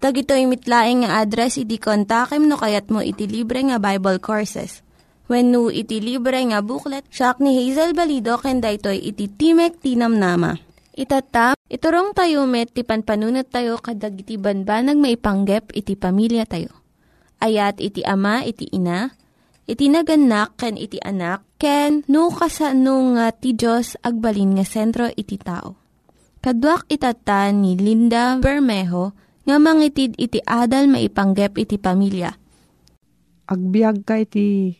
Tag ito'y mitlaing nga address, iti kontakem no kayat mo iti libre nga Bible Courses. When no iti libre nga booklet, siya ni Hazel Balido, ken daytoy iti Timek Tinamnama. Itata, iturong tayo met, ti panpanunat tayo kadag iti banbanag maipanggep iti pamilya tayo. Ayat iti ama, iti ina, iti naganak, ken iti anak, ken no kasano nga ti Diyos agbalin nga sentro iti tao. Kaduak itata ni Linda Bermejo, nga mangitid iti adal maipanggep iti pamilya. agbiag ka iti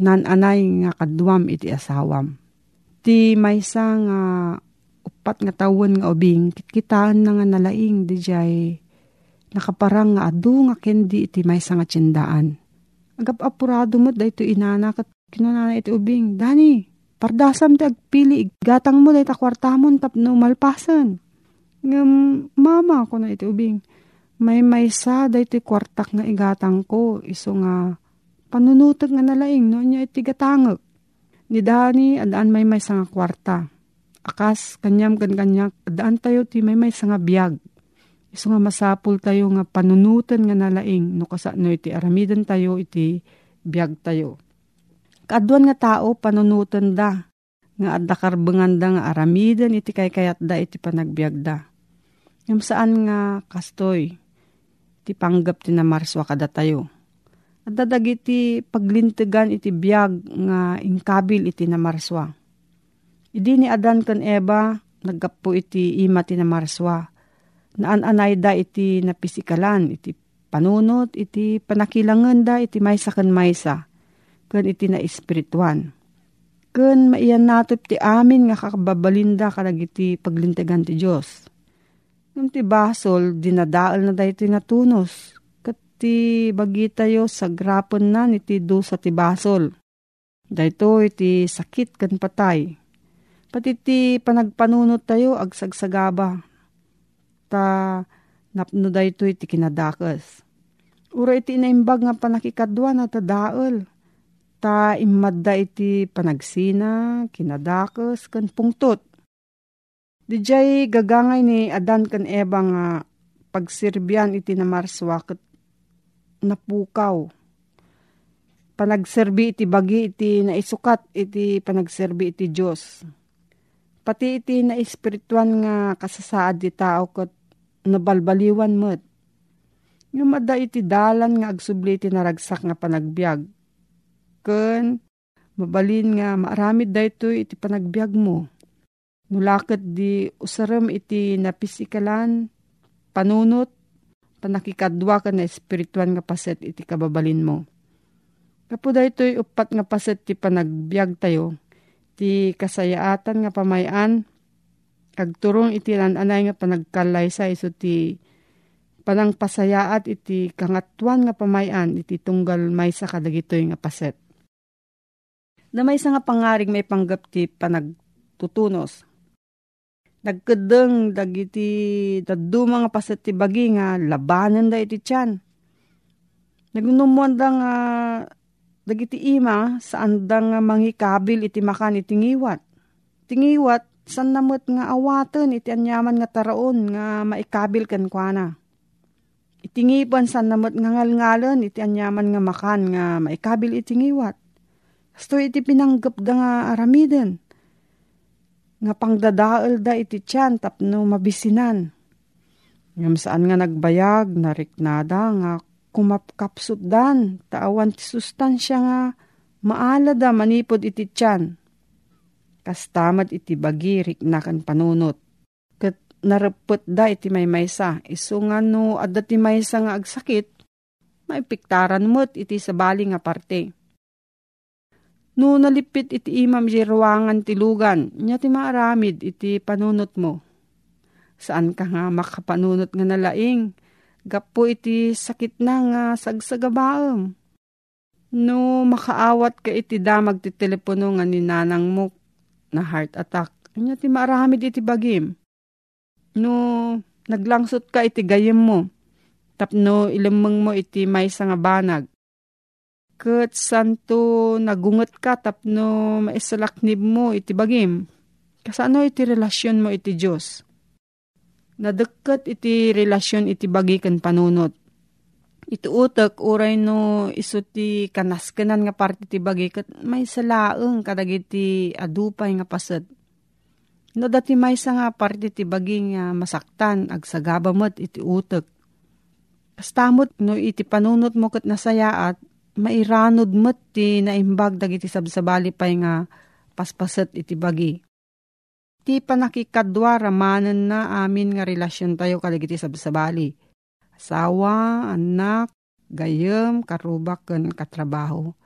nananay nga kadwam iti asawam. Ti maysa nga upat nga tawon nga ubing, kitkitaan na nga nalaing di jay nakaparang nga adu nga kendi iti maysa nga tsindaan. Agap apurado mo dahito inana kat kinunana iti ubing. Dani, pardasam ti agpili, gatang mo dahito kwartamon tapno malpasan. Ngam, mama ko na iti ubing. May maysa dahito kwartak nga igatang ko, iso nga panunutag nga nalaing no niya iti gatangag. Ni Dani, adaan may may nga kwarta. Akas, kanyam kan kanyak, adaan tayo ti may may nga biyag. Iso nga masapul tayo nga panunutan nga nalaing, no kasano iti aramidan tayo iti biyag tayo. Kaduan nga tao, panunutan da, nga adda karbengan da nga aramidan iti kay kayat da iti panagbiag da. Yung saan nga kastoy, ti panggap ti namarswa kada tayo. At dadag iti paglintigan iti biyag nga ingkabil iti namarswa. Idi ni Adan kan Eva, naggapo iti ima ti namarswa. Naan-anay da iti napisikalan, iti panunot, iti panakilangan da, iti maysa kan maysa. Kan iti na espirituan. Kan maiyan natop ti amin nga kakababalinda kalag iti paglintigan ti Diyos. Nung ti basol, dinadaal na da iti natunos. Kat ti bagi tayo sa grapon na iti do sa ti basol. Dahito iti sakit kan patay. Pati ti panagpanunot tayo agsagsagaba. Ta napno dahito iti kinadakas. Ura iti inaimbag nga panakikadwa na tadaal. Ta imadda iti panagsina, kinadakas, kan pungtot. Dijay gagangay ni Adan kan Eva nga pagsirbyan iti namarswa ket napukaw. Panagserbi iti bagi iti naisukat iti panagserbi iti Diyos. Pati iti na espirituan nga kasasaad di tao ket nabalbaliwan met. Yung mada iti dalan nga agsubli iti naragsak nga panagbiag. Ken mabalin nga maaramid dayto iti panagbiag mo Nulakat di usaram iti napisikalan, panunot, panakikadwa ka na espirituan nga paset iti kababalin mo. Kapuda ito'y upat nga paset ti panagbiag tayo, Ti kasayaatan nga pamayan, agturong iti anay nga panagkalay sa iso ti panang pasayaat iti kangatuan nga pamayan iti tunggal may sa kadagitoy nga paset. Na may nga pangaring may panggap ti panagtutunos. Nagkedeng dagiti daddu mga paset ti bagi nga labanan da iti tiyan. Nagnumuan da nga dagiti ima saan da nga mangikabil iti makan iti ngiwat. Tingiwat san namot nga awaten iti anyaman nga taraon nga maikabil kan kuana. Itingipan san namot nga ngalngalan iti anyaman nga makan nga maikabil iti ngiwat. Kasto iti pinanggap da nga aramiden. Nga pangdadaal da iti tiyan tapno mabisinan. Ngam saan nga nagbayag, nariknada nga kumapkapsut dan, taawan ti sustansya nga maala da manipod iti tiyan kastamad iti bagirik na kan panunot. Kat narapot da iti may maysa, iso nga no adda ti maysa nga agsakit, maipiktaran mo't iti sabali nga parte. No nalipit iti imam di ruangan ti lugan, ti maaramid iti panunot mo. Saan ka nga makapanunot nga nalaing, gapo iti sakit na nga sagsagabaam. No makaawat ka iti damag ti telepono nga ni nanang mo na heart attack. Anya ti maramid iti bagim. No, naglangsot ka iti gayem mo. Tapno ilamang mo iti may nga banag. Kat santo nagungot ka tapno maisalaknib mo iti bagim. Kasano iti relasyon mo iti Diyos? Nadagkat iti relasyon iti bagi kan panunot. Iti utak, uray no iso ti kanaskanan nga parte ti bagi kat may salaeng kadagiti adupay nga paset. No dati may sa nga parte ti bagi nga masaktan agsagabamot iti utak. Kastamot no iti panunot mo kat nasayaat, mairanod mo't ti naimbag dagiti sabsabali pay nga paspaset iti bagi. Ti panakikadwa ramanan na amin nga relasyon tayo kadagiti sabsabali asawa, anak, gayem, karubak, ken katrabaho.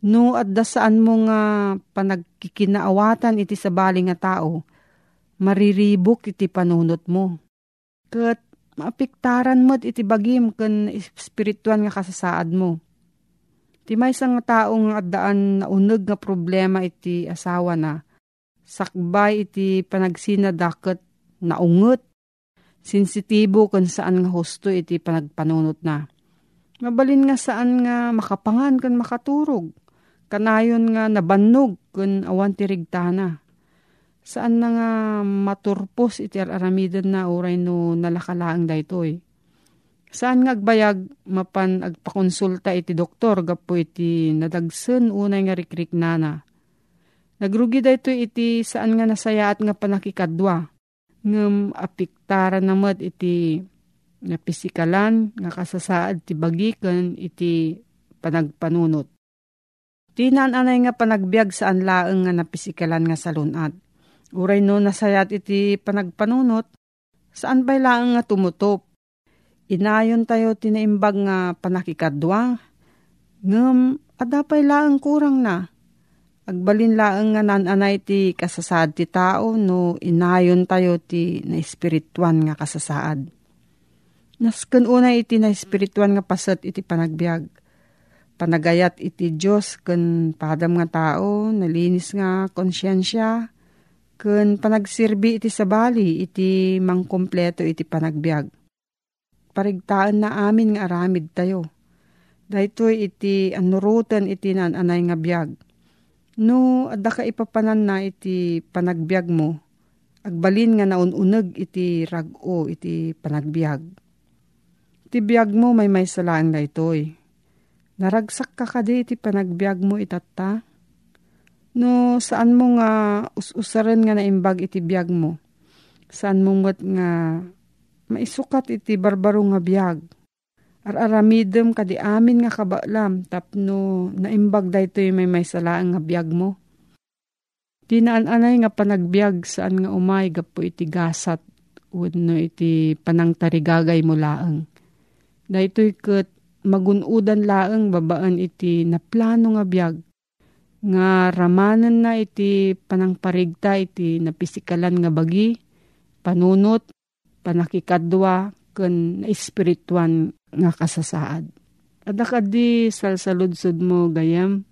No, at saan mo nga panagkikinaawatan iti sabali nga tao, mariribok iti panunot mo. Kat maapiktaran mo't iti bagim ken espirituan nga kasasaad mo. Ti may nga tao nga addaan na uneg nga problema iti asawa na, sakbay iti panagsinadaket na unget sensitibo kung saan nga husto iti panagpanunot na. Mabalin nga saan nga makapangan kan makaturog. Kanayon nga nabannog kun awan ti rigtana. Saan na nga maturpos iti aramidan na uray no nalakalaang daytoy. Saan nga agbayag mapan agpakonsulta iti doktor gapo iti nadagsen unay nga rikrik nana. Nagrugi daytoy iti saan nga nasayaat nga panakikadwa ngem apiktaran namat iti nga pisikalan nga kasasaad ti bagiken iti panagpanunot. Tinan anay nga panagbiag saan laeng nga napisikalan nga salunat. Uray no nasayat iti panagpanunot, saan bay laeng nga tumutop. Inayon tayo tinaimbag nga panakikadwa, ngem adapay laeng kurang na Agbalin laeng nga nananay ti kasasaad ti tao no inayon tayo ti na espirituan nga kasasaad. Nasken unay iti na espirituan nga pasat iti panagbiag. Panagayat iti Diyos ken padam nga tao, nalinis nga konsyensya, ken panagsirbi iti sabali iti mangkompleto iti panagbiag. Parigtaan na amin nga aramid tayo. Daytoy iti anurutan iti nananay nga biag No, adda ka ipapanan na iti panagbiag mo, agbalin nga naununag iti rago iti panagbiag. Iti biag mo may may salaan na itoy. Naragsak ka kadi iti panagbiag mo itata. No, saan mo nga us-usaran nga naimbag iti biag mo? Saan mo nga maisukat iti barbaro nga biag? Ar-aramidem kadi amin nga kabalam tapno naimbag daytoy may may salaang nga biyag mo. Dinaan-anay nga panagbiag saan nga umay gapo iti gasat no iti panangtarigagay mo laeng. Daytoy ket magunudan laeng babaan iti naplano nga biyag. nga ramanan na iti panangparigta iti napisikalan nga bagi, panunot, panakikadwa, ken espirituan nga kasasaad. Adaka di salsaludsod mo gayam,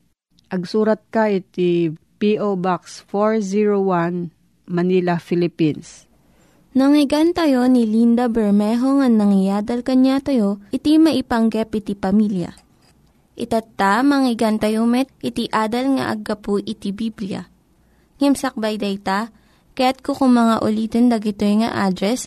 agsurat ka iti P.O. Box 401 Manila, Philippines. Nangyigan tayo ni Linda Bermejo nga nangyadal kanya tayo, iti maipanggep iti pamilya. Itatta, manggigan tayo met, iti adal nga aggapu iti Biblia. Ngimsakbay dayta, kaya't kukumanga ulitin dagito nga address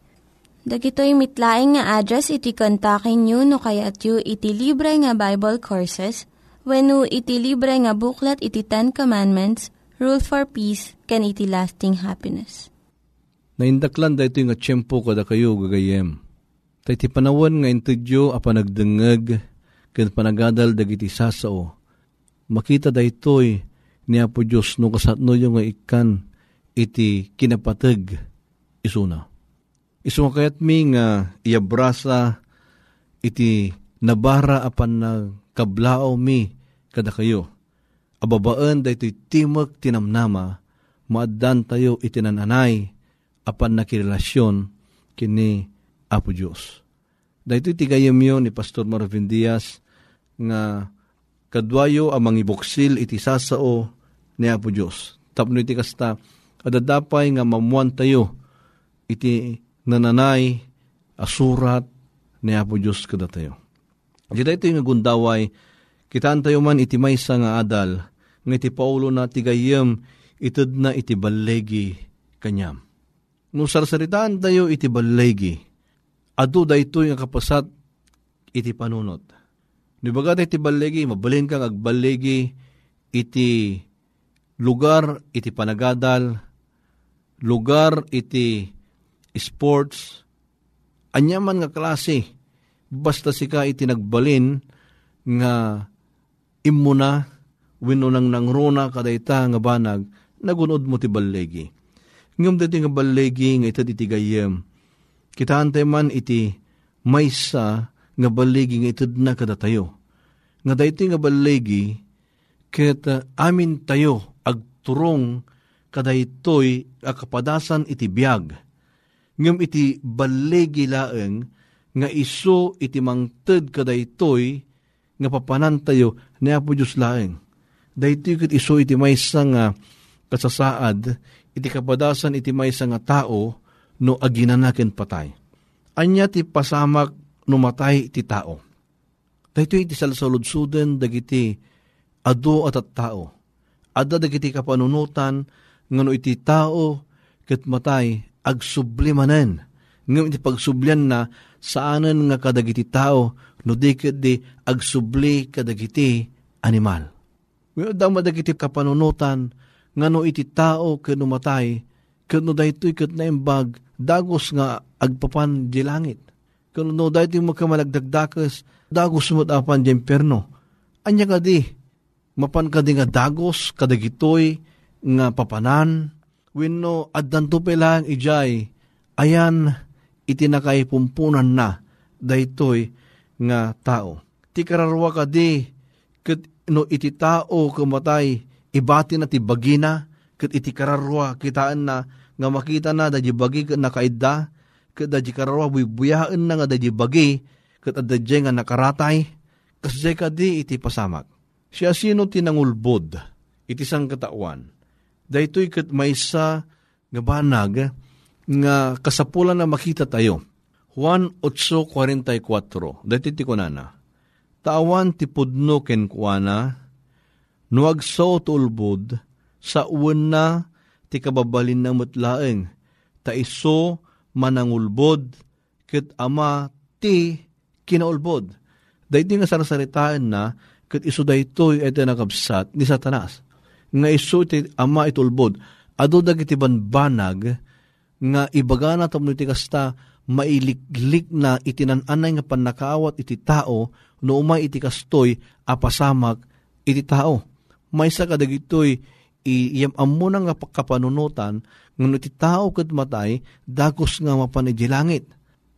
Dagitoy mitlaing nga address iti kontakin nyo no kayat yu iti libre nga Bible Courses when iti libre nga buklat iti Ten Commandments, Rule for Peace, can iti lasting happiness. Naindaklan da nga tiyempo kada kayo gagayem. Ta iti panawan nga intudyo a panagdengeg ken panagadal dagiti sasao. Makita da ito'y ni Apo Diyos no kasatno yung nga ikan iti kinapateg isuna Isumukayat mi nga iabrasa iti nabara apan na kablao mi kada kayo. Ababaan da ito'y timag tinamnama, maaddan tayo itinananay apan nakirelasyon kini Apo Diyos. Da ito'y tigayam ni Pastor Marvin Diaz nga kadwayo amang ibuksil iti sasao ni Apo Diyos. Tapno iti kasta, adadapay nga mamuan tayo iti nananay, asurat, ni Apo Diyos kada tayo. Dita ito yung gundaway, kitaan tayo man iti maysa nga adal, nga iti paulo na tigayam, itid na iti balegi kanyam. No sarsaritaan tayo iti balegi, adu da ito yung kapasat iti panunot. Ni baga iti balegi, mabalin kang agbalegi iti lugar iti panagadal, lugar iti sports, anyaman nga klase, basta sika iti nagbalin nga imuna, wino nang nangruna kadayta nga banag, nagunod mo ti balegi. Ngam dati nga balegi nga ita iti gayem. Kitaan man iti maysa nga balegi nga itad na kadatayo. Nga dayti nga balegi, ket uh, amin tayo agturong kadaytoy akapadasan iti biyag ngem iti balegi laeng nga iso iti mangted kadaytoy nga papanan tayo ni Apo Diyos laeng. Daytoy ket iso iti maysa nga kasasaad iti kapadasan iti maysa nga tao no aginanaken patay. Anya ti pasamak no matay iti tao. Daytoy iti salsaludsuden dagiti ado at at tao. Ada dagiti kapanunutan ngano iti tao ket matay agsublimanen. Ngam iti pagsublian na saanan nga kadagiti tao no di di agsubli kadagiti animal. Ngayon daw madagiti kapanunutan nga no iti tao kano matay kano daytoy kat na imbag dagos nga agpapan di langit. Kano no daytoy magkamalagdagdakas dagos mo apan di imperno. Anya ka di mapan ka nga dagos kadagitoy nga papanan wenno addanto pelang ijay ayan itinakay pumpunan na daytoy nga tao. Ti kararwa ka ket no iti tao kumatay ibati na ti bagina ket iti kararwa kitaan na nga makita na dadya bagi ket nakaidda ket dadya kararwa buyaan na nga dadya bagi ket adadya nga nakaratay kasjay ka iti pasamak. Siya sino tinangulbod iti sang katawan daytoy ket maysa nga banag nga kasapulan na makita tayo. Juan 8.44 Dati ti kunana. Tawan ti pudno ken kuana nuag so sa uwan ti kababalin na mutlaeng ta iso manangulbod ket ama ti kinaulbod. Dahiti nga sarasaritaan na ket iso daytoy ete nakabsat ni satanas nga iso iti ama itulbod. Ado dagiti banbanag nga ibaga na tapno iti kasta mailiklik na itinananay nga panakaawat iti tao no umay iti kastoy apasamak iti tao. Maysa kadagitoy iyam na nga kapanunutan nga iti tao kat matay dagos nga mapan iti.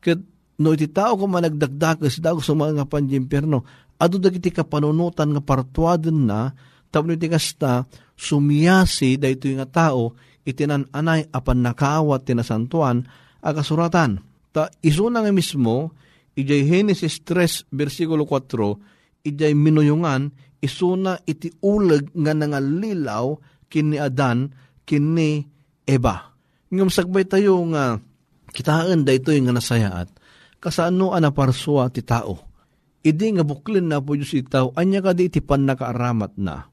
Kat no iti tao ko managdagdagas dagos nga mga panjimperno adu dagiti kapanunutan nga partuaden na tapno iti kasta sumiyasi daytoy nga tao itinan anay apan nakaawat tinasantuan agasuratan Ta isuna nga mismo, ijay Genesis 3, versikulo 4, ijay minuyungan, isuna iti uleg nga nangalilaw kini Adan, kini Eva. Ngam sagbay tayo nga, kitaan da ito yung nga nasayaat, kasano anaparswa ti tao. Idi nga buklin na po Diyos itaw, anya ka di iti pan nakaaramat na.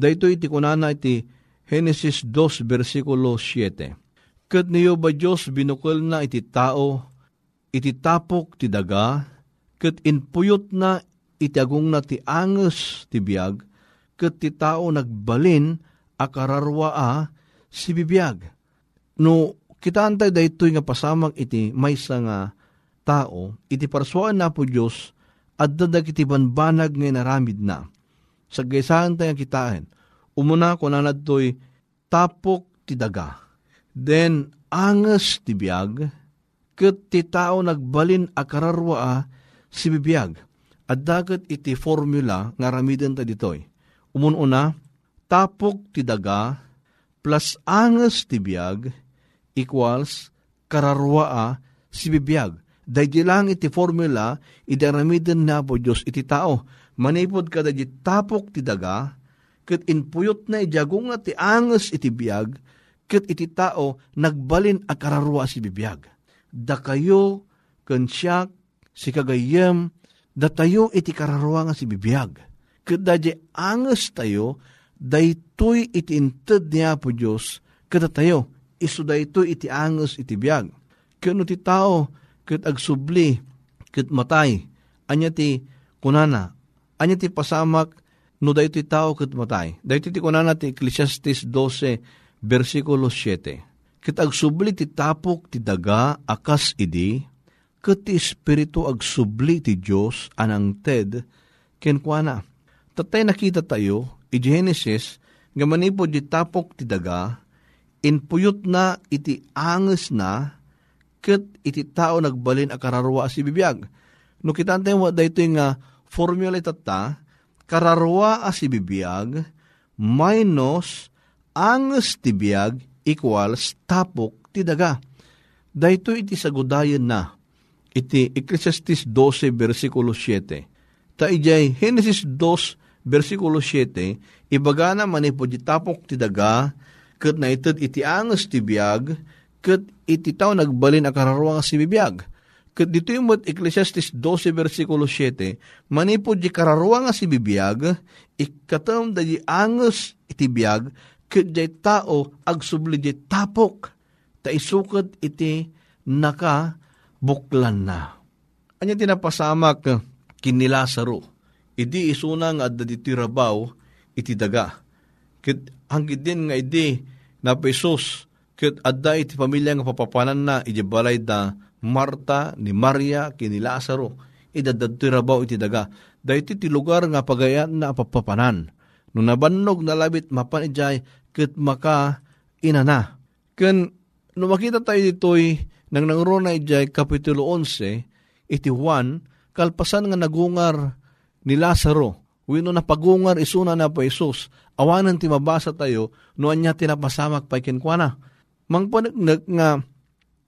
Da ito iti kunana iti Genesis 2, versikulo 7. Kat niyo ba Diyos binukol na iti tao iti tapok ti daga, ket inpuyot na iti agong na ti anges ti biag, ket ti tao nagbalin akararwa a si bibiyag. No, kita antay daytoy nga pasamag iti maysa nga tao, iti parsuan na po Diyos, at dadag iti banbanag nga naramid na. Sa gaysahan tayo kitain, umuna ko na nadtoy tapok ti daga. Then, anges ti biag, ket ti tao nagbalin a kararwa si bibiyag. At dagat iti formula nga ramiden ta ditoy. Umununa, tapok ti daga plus anges ti biyag equals kararwa si bibiyag. Dahil lang iti formula, iti ramiden na po Diyos iti tao. Manipod ka da tapok ti daga, ket inpuyot na ijagong nga ti anges iti biyag, ket iti tao nagbalin a kararwa si bibiyag da kayo ken siya si kagayem da tayo iti kararwa nga si bibiyag. Kada di angas tayo, daytoy iti inted niya po Diyos, kada tayo, iso daytoy iti angas iti biyag. Kano ti tao, kat agsubli, kat matay, anya ti kunana, anya ti pasamak, no daytoy tao kat matay. Daytoy ti kunana ti Ecclesiastes 12, versikulo 7 Ket agsubli ti tapok ti daga akas idi, ket ti espiritu agsubli ti Dios anang ted ken kuana. Tatay nakita tayo, i Genesis, nga manipod di tapok ti daga, inpuyot na iti anges na, ket iti tao nagbalin a kararwa si bibiyag. No kita tayo dayto nga formula itata, kararwa a si bibiyag, minus anges ti biyag equals tapok ti daga. Dahito iti sagudayan na, iti Ecclesiastes 12 versikulo 7. Ta ijay Genesis 2 versikulo 7, ibaga na manipo di tapok ti daga, kat na itad iti angas ti biyag, kat iti tao nagbalin a kararwa si bibiyag. Dito yung mat Ecclesiastes 12 versikulo 7, manipo di kararwa nga si bibiyag, ikatam da di angas iti biyag, kajay tao agsubli di tapok, ta isukad iti naka buklan na. Anya tinapasamak kini Lazaro, idi isuna nga adda diti rabaw iti daga. Kit hanggit din nga idi na pesos, kit adda iti pamilya nga papapanan na iti balay da Marta ni Maria kini Lazaro, idadad ti rabaw iti daga. Dahiti ti lugar nga pagayan na papapanan. Nung nabannog na labit mapan ijay, ket maka inana. Ken no makita tayo ditoy nang nangro na ijay kapitulo 11 iti Juan kalpasan nga nagungar ni Lazaro wino na pagungar isuna na pa Isus awanan ti mabasa tayo no anya tinapasamak pa kenkwana mangpanagnak nga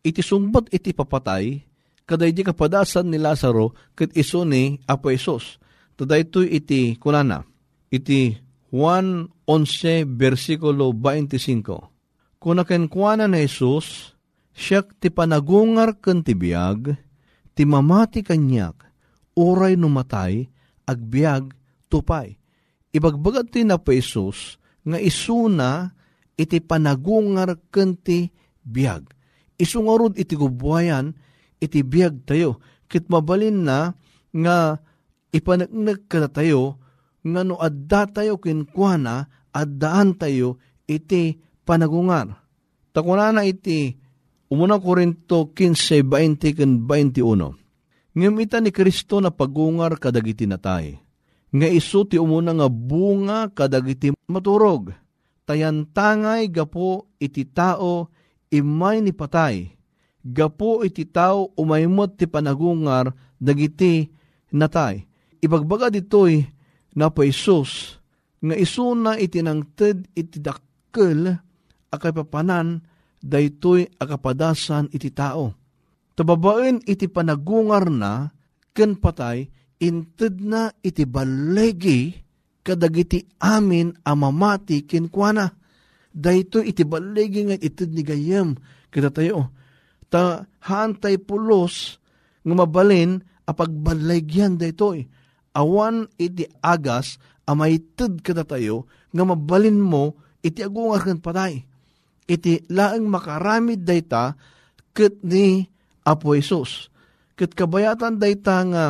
iti sumbat iti papatay kaday di kapadasan ni Lazaro ket iso ni Apo Isus taday iti kunana iti Juan 11, versikulo 25. Kuna kenkwana na Jesus, siyak ti panagungar ken ti biag, ti mamati kanyak, uray numatay, agbiag, tupay. Ibagbagat ti na pa Jesus, nga isuna iti panagungar ken ti biag. Isungarod iti gubwayan, iti biag tayo. Kit mabalin na nga ipanagnag ka tayo, nga no adda tayo kinkwana, addaan tayo iti panagungar. Takuna na iti umuna Korinto 15, 20 kan 21. Ngem ita ni Kristo na pagungar kadagiti natay. Nga iso ti umuna nga bunga kadagiti maturog. Tayan tangay gapo iti tao imay ni patay. Gapo iti tao umaymot ti panagungar dagiti natay. Ibagbaga ditoy na pa Isus nga isuna itinangted iti dakkel akay papanan daytoy akapadasan iti tao. Tababaen iti panagungar na ken patay inted na iti balegi kadagiti amin amamati ken Daytoy iti balegi nga ited ni gayem kada tayo. Ta hantay pulos nga mabalin apagbalegyan daytoy. Awan iti agas amayted kada tayo nga mabalin mo iti agungar ken patay. Iti laeng makaramid dayta ket ni Apo Isus. Ket kabayatan dayta nga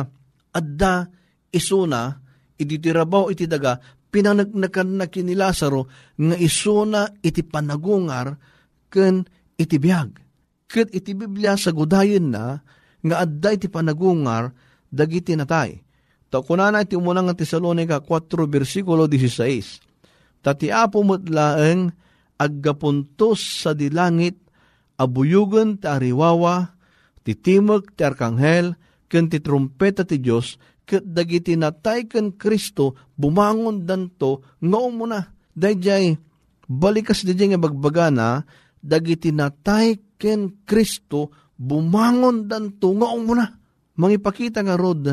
adda isuna iti tirabaw iti daga pinanagnakan na kini Lazaro nga isuna iti panagungar ken iti biag. Ket iti Biblia sa gudayon na nga adda iti panagungar dagiti natay. Ta kunana iti umunang nga Tesalonica 4 versikulo 16. Tati apo mutlaeng aggapuntos sa dilangit abuyugan ti ariwawa ti timog ti arkanghel ken ti trumpeta ti Dios ket dagiti natay ken Kristo bumangon danto nga umuna dayjay balikas dayjay nga bagbagana dagiti natay ken Kristo bumangon danto nga umuna mangipakita nga rod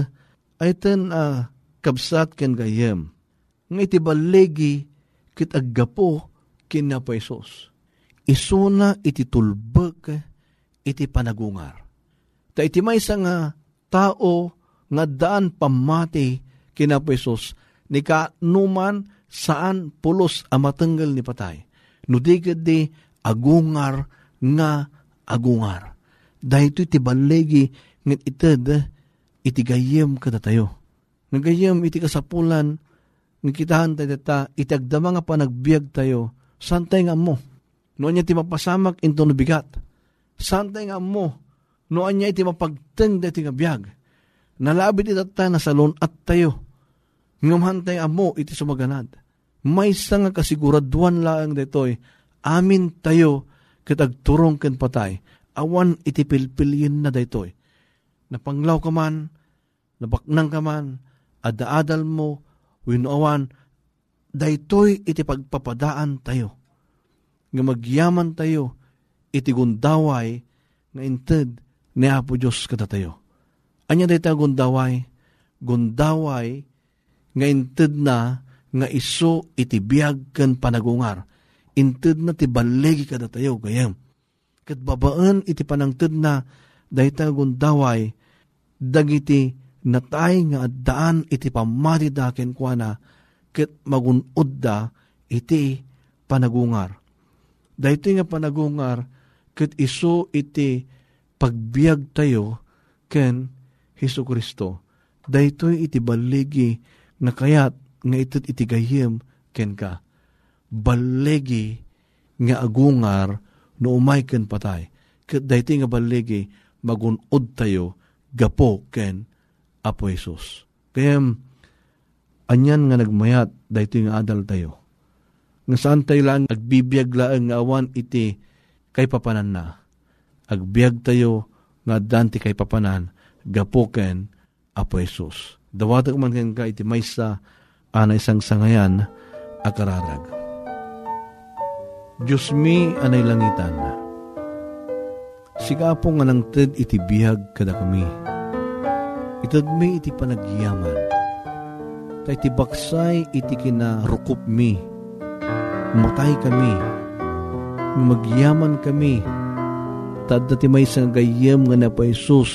ay ten uh, kabsat ken gayem. Nga iti balegi ket aggapo ken na Isos. Isuna iti tulbek iti panagungar ta iti maysa nga tao nga daan pamati kina Pesos ni ka numan saan pulos amatenggal ni patay. Nudigad di agungar nga agungar. Dahito iti balegi ngit ited iti kada tayo. Nga gayem iti kasapulan nga kitahan tayo ta iti agdama nga panagbiag tayo santay nga mo. Noon niya ti mapasamak into nubigat. Santay nga mo. Noon niya iti mapagteng dati nga biag Nalabit itata na salon at tayo. Ngamhantay amo iti sumaganad. May nga kasiguraduan laang detoy. Amin tayo kitagturong ken patay. Awan iti pilpilyin na daytoy. Napanglaw ka man, nabaknang ka man, adaadal mo, winawan, daytoy iti pagpapadaan tayo. Nga magyaman tayo, iti gundaway, nga inted ni Apo Diyos kada tayo Anya dayta gundaway, gundaway nga inted na nga iso iti biag ken panagungar. Inted na ti balegi kada tayo gayam. Kat babaan iti panangted na dayta gundaway dagiti natay nga addaan iti pamati da ken kuana ket magunod da iti panagungar. Dayto nga panagungar ket iso iti pagbiag tayo ken Heso Kristo, daytoy iti baligi nga kayat nga itit iti gayem ken ka. Baligi nga agungar no umay ken patay. Ket daytoy nga baligi magunod tayo gapo ken Apo Jesus. Kaya anyan nga nagmayat daytoy nga adal tayo. Nga saan tayo lang agbibiyag laang nga awan iti kay papanan na. Agbiag tayo nga danti kay papanan gapuken Apo Jesus. Dawatag man ken ka iti maysa ana isang sangayan akararag. Diyos mi anay langitan. Siga po nga nang ted iti bihag kada kami. Itad mi iti panagyaman. Ta iti baksay iti kinarukup mi. Matay kami. Magyaman kami. Tadda ti may isang gayem nga na pa Jesus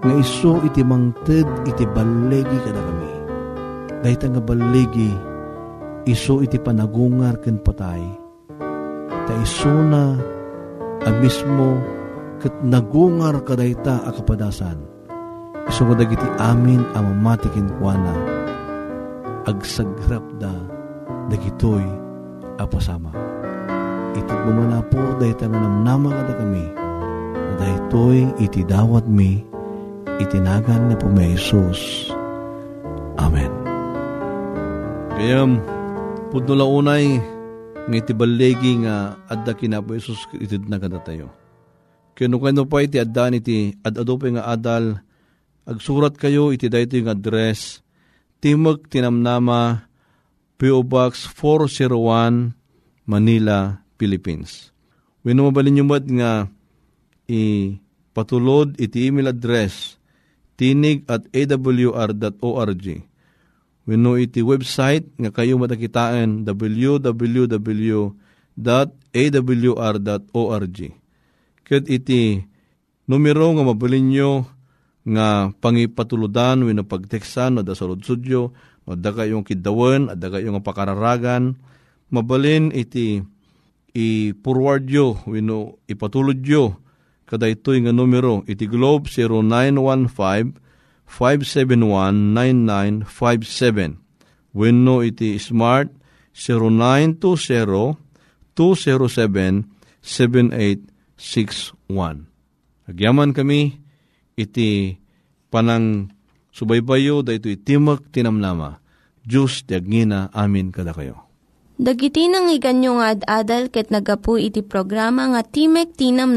nga iso iti mangted iti balegi kada kami. Dahit nga balegi, iso iti panagungar ken patay. Ta iso na ang mismo ket nagungar kadayta a kapadasan. Iso nga dagiti amin ang mamatikin kuana. Agsagrap da dagitoy apasama. Itag mo po dahi nga namnama kada kami. Dahitoy iti dawat mi, itinagan ni Jesus. Amen. Kaya, pudno launay, nga iti balegi nga adda kinapo Jesus itid na kada tayo. Kaya kano pa iti adda iti adado pa nga adal, agsurat kayo iti dayto yung address, Timog Tinamnama, P.O. Box 401, Manila, Philippines. When mabalin nyo nga ipatulod iti email address tinig at awr.org. When no iti website nga kayo matakitaan www.awr.org. Kat iti numero nga mabalin nyo nga pangipatuludan wenno pagteksan no da sudyo o da kayong kidawan at da kayong pakararagan mabalin iti i-forward yo, wino, ipatulod yo, kada ito nga numero, iti Globe 0915-571-9957. Wino iti Smart 0920-207-7861. Agyaman kami, iti panang subaybayo da ito itimak tinamnama. Diyos, tiagngina, amin kada kayo. Dagiti nang iganyo nga ad-adal ket nagapu iti programa nga Timek Tinam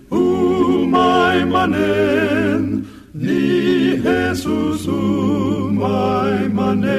my umaimanen, ni Jesus my umaimanen.